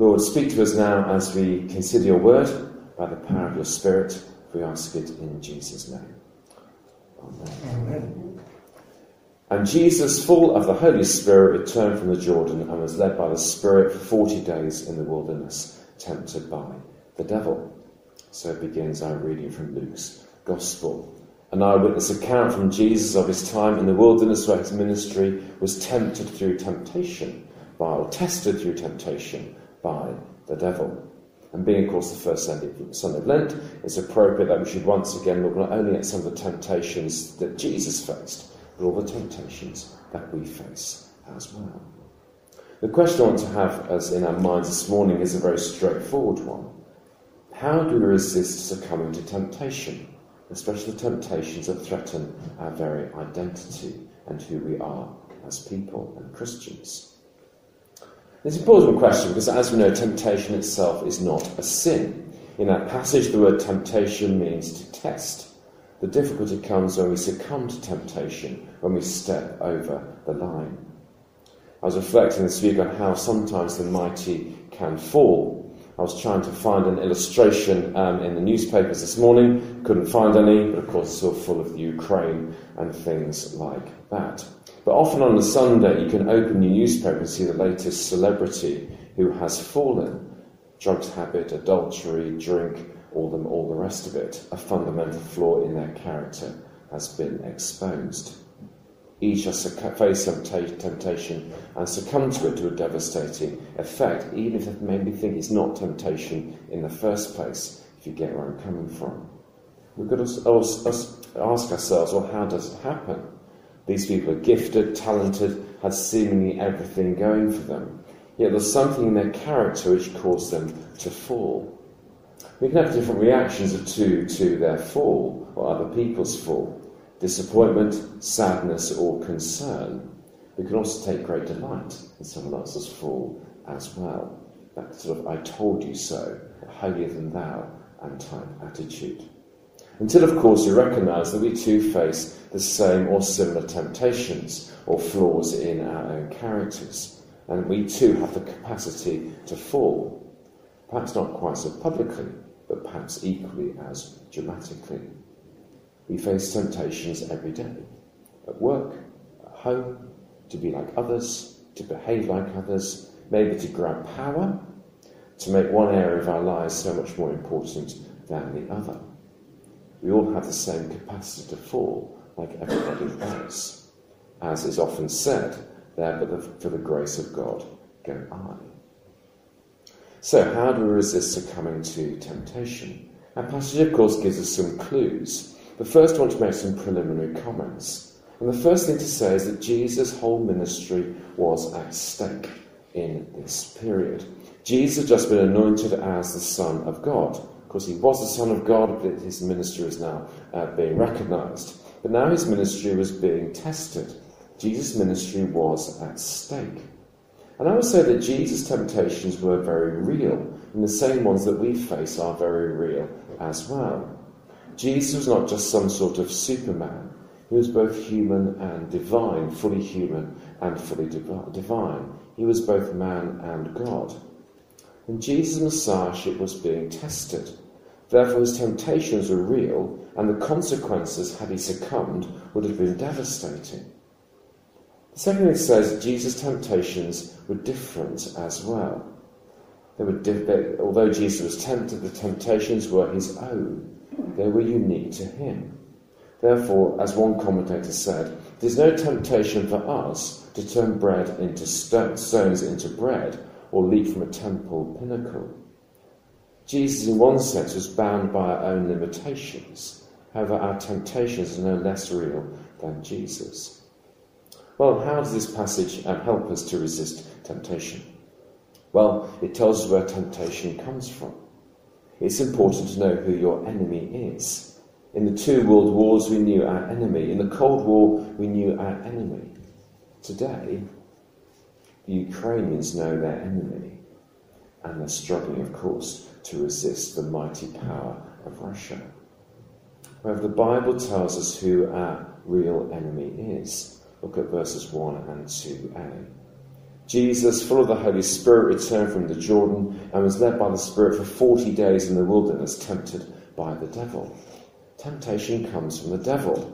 Lord, speak to us now as we consider your word by the power of your Spirit. We ask it in Jesus' name. Amen. Amen. And Jesus, full of the Holy Spirit, returned from the Jordan and was led by the Spirit for 40 days in the wilderness, tempted by the devil. So begins our reading from Luke's Gospel. An eyewitness account from Jesus of his time in the wilderness where his ministry was tempted through temptation, by, or tested through temptation by the devil. And being, of course, the first Sunday, of Lent, it's appropriate that we should once again look not only at some of the temptations that Jesus faced, but all the temptations that we face as well. The question I want to have as in our minds this morning is a very straightforward one. How do we resist succumbing to temptation, especially the temptations that threaten our very identity and who we are as people and Christians? It's an important question because, as we know, temptation itself is not a sin. In that passage, the word temptation means to test. The difficulty comes when we succumb to temptation, when we step over the line. I was reflecting this week on how sometimes the mighty can fall. I was trying to find an illustration um, in the newspapers this morning, couldn't find any, but of course it's all full of the Ukraine and things like that. But often on a Sunday, you can open your newspaper and see the latest celebrity who has fallen. Drugs habit, adultery, drink, all, them, all the rest of it. A fundamental flaw in their character has been exposed. Each has faced temptation and succumb to it to a devastating effect, even if it made me think it's not temptation in the first place, if you get where I'm coming from. We've got to ask ourselves, well, how does it happen? These people are gifted, talented, had seemingly everything going for them. Yet there's something in their character which caused them to fall. We can have different reactions to, to their fall or other people's fall disappointment, sadness, or concern. We can also take great delight in someone else's fall as well. That sort of I told you so, holier than thou, and type attitude. Until, of course, we recognise that we too face the same or similar temptations or flaws in our own characters, and we too have the capacity to fall. Perhaps not quite so publicly, but perhaps equally as dramatically. We face temptations every day at work, at home, to be like others, to behave like others, maybe to grab power, to make one area of our lives so much more important than the other. We all have the same capacity to fall, like everybody else. As is often said, there but for the grace of God go I. So, how do we resist succumbing to temptation? Our passage, of course, gives us some clues. But first, I want to make some preliminary comments. And the first thing to say is that Jesus' whole ministry was at stake in this period. Jesus had just been anointed as the Son of God. Of course, he was the Son of God, but his ministry is now uh, being recognized. But now his ministry was being tested. Jesus' ministry was at stake. And I would say that Jesus' temptations were very real, and the same ones that we face are very real as well. Jesus was not just some sort of superman. He was both human and divine, fully human and fully divine. He was both man and God. And Jesus' messiahship was being tested. Therefore, his temptations were real, and the consequences, had he succumbed, would have been devastating. The second thing it says Jesus' temptations were different as well. They were although Jesus was tempted, the temptations were his own. They were unique to him. Therefore, as one commentator said, there's no temptation for us to turn bread into st- stones into bread or leap from a temple pinnacle. Jesus, in one sense, was bound by our own limitations. However, our temptations are no less real than Jesus. Well, how does this passage um, help us to resist temptation? Well, it tells us where temptation comes from it's important to know who your enemy is. In the two world wars, we knew our enemy. In the Cold War, we knew our enemy. Today, the Ukrainians know their enemy, and they're struggling, of course, to resist the mighty power of Russia. However, the Bible tells us who our real enemy is. Look at verses 1 and 2a. Jesus, full of the Holy Spirit, returned from the Jordan and was led by the Spirit for 40 days in the wilderness, tempted by the devil. Temptation comes from the devil.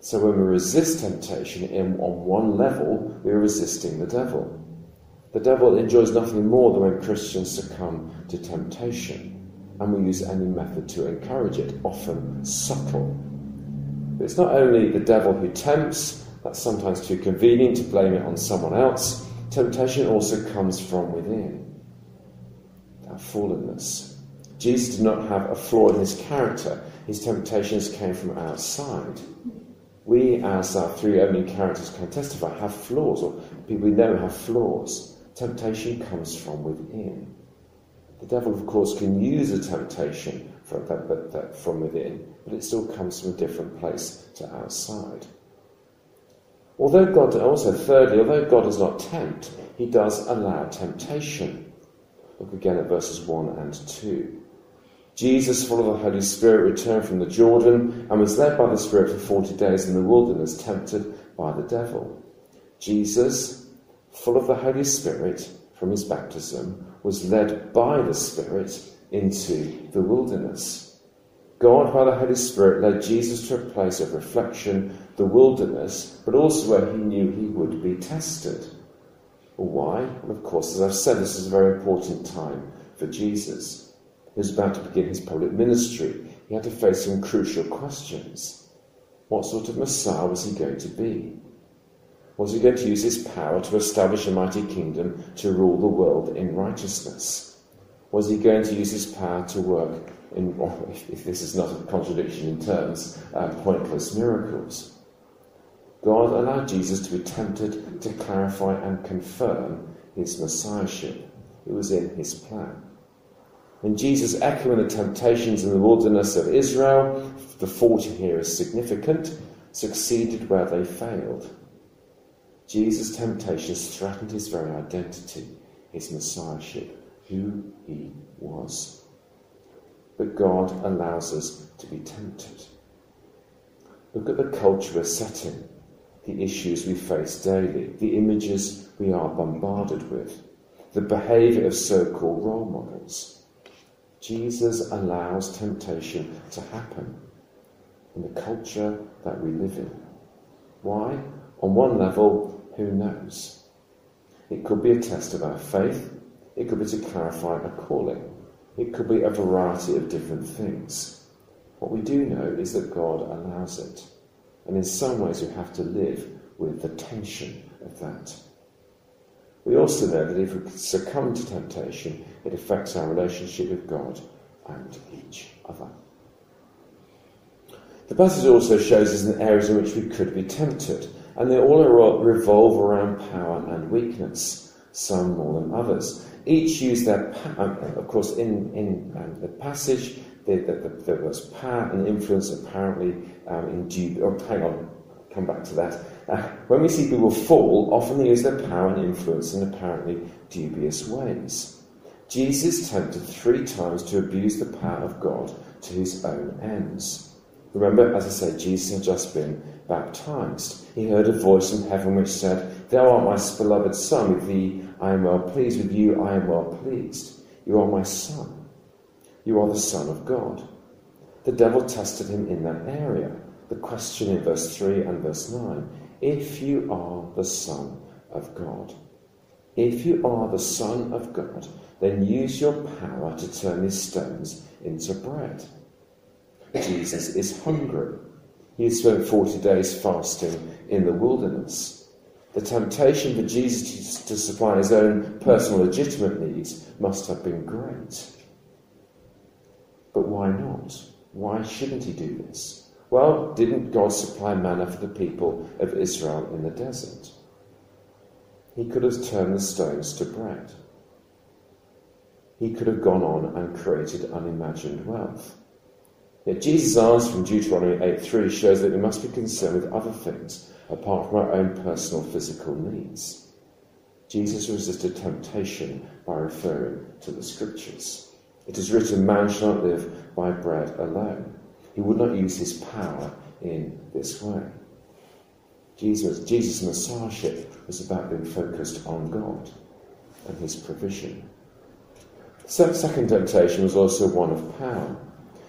So when we resist temptation in, on one level, we're resisting the devil. The devil enjoys nothing more than when Christians succumb to temptation, and we use any method to encourage it, often subtle. But it's not only the devil who tempts, that's sometimes too convenient to blame it on someone else. Temptation also comes from within. Our fallenness. Jesus did not have a flaw in his character. His temptations came from outside. We, as our three opening characters can testify, have flaws, or people we know have flaws. Temptation comes from within. The devil, of course, can use a temptation from, that, but, that, from within, but it still comes from a different place to outside. Although God, also thirdly, although God does not tempt, he does allow temptation. Look again at verses 1 and 2. Jesus, full of the Holy Spirit, returned from the Jordan and was led by the Spirit for 40 days in the wilderness, tempted by the devil. Jesus, full of the Holy Spirit from his baptism, was led by the Spirit into the wilderness. God, by the Holy Spirit, led Jesus to a place of reflection, the wilderness, but also where he knew he would be tested. Why? Well, of course, as I've said, this is a very important time for Jesus. He was about to begin his public ministry. He had to face some crucial questions. What sort of Messiah was he going to be? Was he going to use his power to establish a mighty kingdom to rule the world in righteousness? Was he going to use his power to work in, if this is not a contradiction in terms, uh, pointless miracles. God allowed Jesus to be tempted to clarify and confirm his messiahship. It was in his plan. And Jesus, echoing the temptations in the wilderness of Israel, the 40 here is significant, succeeded where they failed. Jesus' temptations threatened his very identity, his messiahship, who he was but God allows us to be tempted. Look at the culture we're set in, the issues we face daily, the images we are bombarded with, the behaviour of so called role models. Jesus allows temptation to happen in the culture that we live in. Why? On one level, who knows? It could be a test of our faith, it could be to clarify a calling. It could be a variety of different things. What we do know is that God allows it. And in some ways, we have to live with the tension of that. We also know that if we succumb to temptation, it affects our relationship with God and each other. The passage also shows us the areas in which we could be tempted, and they all revolve around power and weakness, some more than others each use their, um, of course, in, in um, the passage, the, the, the, there was power and influence apparently um, in due, or hang on, come back to that. Uh, when we see people fall, often they use their power and influence in apparently dubious ways. Jesus tempted three times to abuse the power of God to his own ends. Remember, as I said, Jesus had just been baptized. He heard a voice from heaven which said, Thou art my beloved Son, with thee I am well pleased. With you I am well pleased. You are my Son. You are the Son of God. The devil tested him in that area. The question in verse 3 and verse 9 if you are the Son of God. If you are the Son of God, then use your power to turn these stones into bread. Jesus is hungry. He spent 40 days fasting in the wilderness. The temptation for Jesus to supply his own personal legitimate needs must have been great. But why not? Why shouldn't he do this? Well, didn't God supply manna for the people of Israel in the desert? He could have turned the stones to bread. He could have gone on and created unimagined wealth. Yet Jesus' answer from Deuteronomy 8.3 shows that we must be concerned with other things apart from our own personal physical needs. Jesus resisted temptation by referring to the scriptures. It is written, Man shall not live by bread alone. He would not use his power in this way. Jesus, Jesus' messiahship was about being focused on God and his provision. The second temptation was also one of power.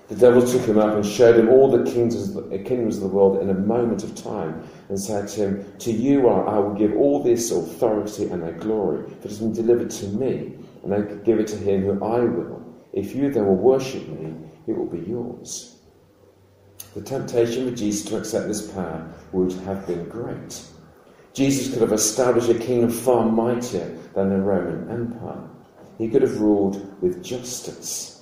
The devil took him up and showed him all the kingdoms, kingdoms of the world in a moment of time and said to him, To you I will give all this authority and their glory, for it has been delivered to me, and I give it to him who I will. If you then will worship me, it will be yours. The temptation for Jesus to accept this power would have been great. Jesus could have established a kingdom far mightier than the Roman Empire. He could have ruled with justice.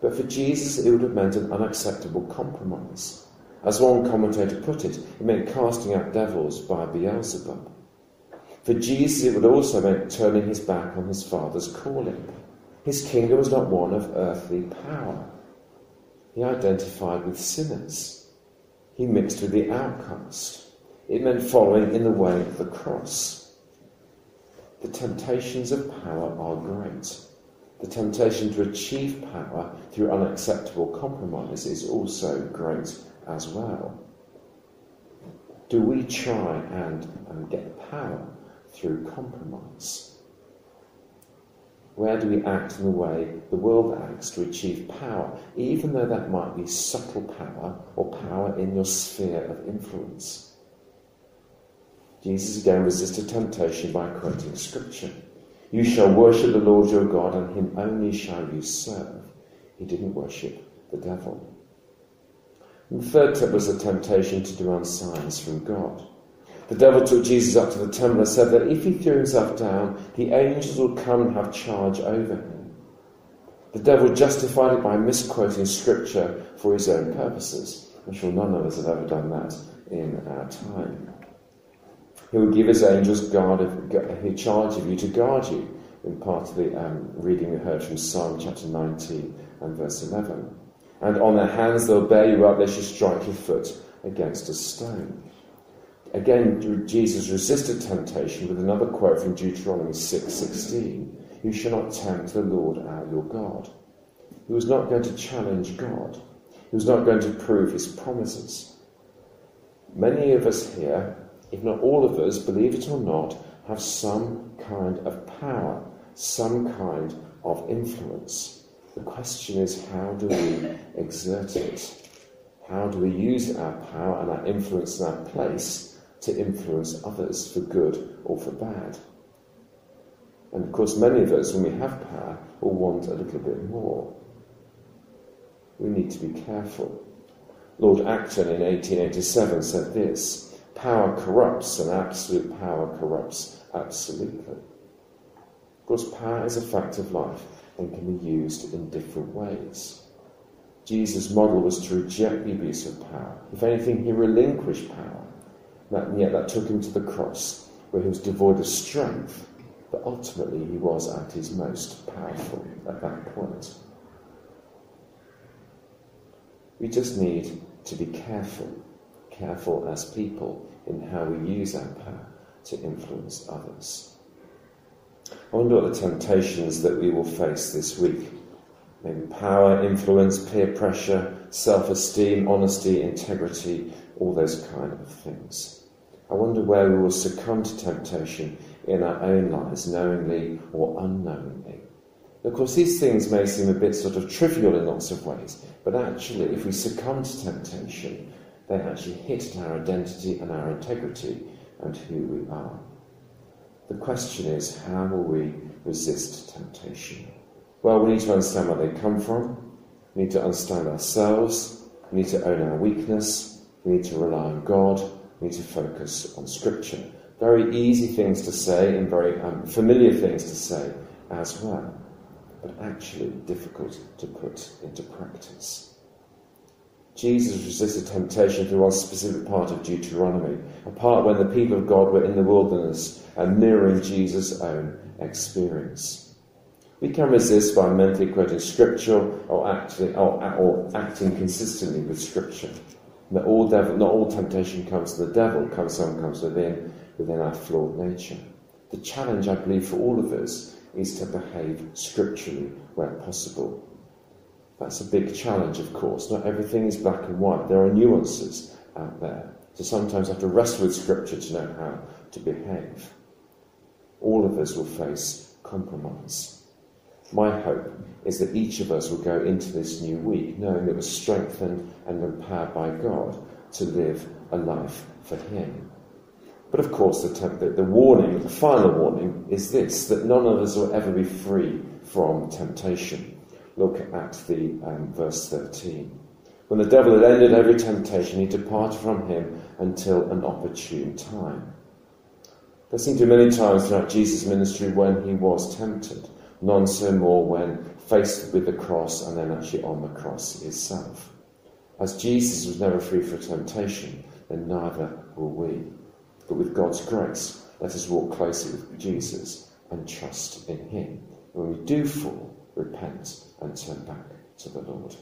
But for Jesus, it would have meant an unacceptable compromise. As one commentator put it, it meant casting out devils by Beelzebub. For Jesus, it would also mean turning his back on his Father's calling. His kingdom was not one of earthly power. He identified with sinners. He mixed with the outcast. It meant following in the way of the cross. The temptations of power are great. The temptation to achieve power through unacceptable compromise is also great as well. Do we try and, and get power through compromise? Where do we act in the way the world acts to achieve power, even though that might be subtle power or power in your sphere of influence? Jesus again resisted temptation by quoting Scripture. You shall worship the Lord your God, and him only shall you serve. He didn't worship the devil. And the third tip was the temptation to demand signs from God. The devil took Jesus up to the temple and said that if he threw himself down, the angels would come and have charge over him. The devil justified it by misquoting scripture for his own purposes. I'm sure none of us have ever done that in our time. He would give his angels guard of, charge of you to guard you, in part of the um, reading we heard from Psalm chapter 19 and verse 11. And on their hands they'll bear you up, lest you strike your foot against a stone. Again, Jesus resisted temptation with another quote from Deuteronomy 6:16. You shall not tempt the Lord our your God. He was not going to challenge God. He was not going to prove his promises. Many of us here if not all of us, believe it or not, have some kind of power, some kind of influence. The question is, how do we exert it? How do we use our power and our influence and our place to influence others for good or for bad? And of course, many of us, when we have power, will want a little bit more. We need to be careful. Lord Acton in 1887 said this power corrupts and absolute power corrupts absolutely. Of course, power is a fact of life and can be used in different ways. Jesus' model was to reject the abuse of power. If anything, he relinquished power. and yet that took him to the cross, where he was devoid of strength, but ultimately he was at his most powerful at that point. We just need to be careful, careful as people in how we use our power to influence others. I wonder what the temptations that we will face this week. Maybe power, influence, peer pressure, self esteem, honesty, integrity, all those kind of things. I wonder where we will succumb to temptation in our own lives, knowingly or unknowingly. Of course, these things may seem a bit sort of trivial in lots of ways, but actually, if we succumb to temptation, they actually hit at our identity and our integrity and who we are. The question is, how will we resist temptation? Well, we need to understand where they come from. We need to understand ourselves. We need to own our weakness. We need to rely on God. We need to focus on Scripture. Very easy things to say and very um, familiar things to say as well, but actually difficult to put into practice. Jesus resisted temptation through one specific part of Deuteronomy, a part when the people of God were in the wilderness and mirroring Jesus' own experience. We can resist by mentally quoting Scripture or acting, or, or acting consistently with Scripture. Not all, devil, not all temptation comes from the devil, comes, some comes within, within our flawed nature. The challenge, I believe, for all of us is to behave scripturally where possible that's a big challenge, of course. Not everything is black and white, there are nuances out there. So sometimes I have to wrestle with Scripture to know how to behave. All of us will face compromise. My hope is that each of us will go into this new week knowing that we're strengthened and empowered by God to live a life for Him. But of course, the, the, the, warning, the final warning, is this that none of us will ever be free from temptation. Look at the um, verse 13. When the devil had ended every temptation, he departed from him until an opportune time. There seem to be many times throughout Jesus' ministry when he was tempted, none so more when faced with the cross and then actually on the cross itself. As Jesus was never free from temptation, then neither will we. But with God's grace, let us walk closely with Jesus and trust in Him. When we do fall, repent and turn back to the Lord.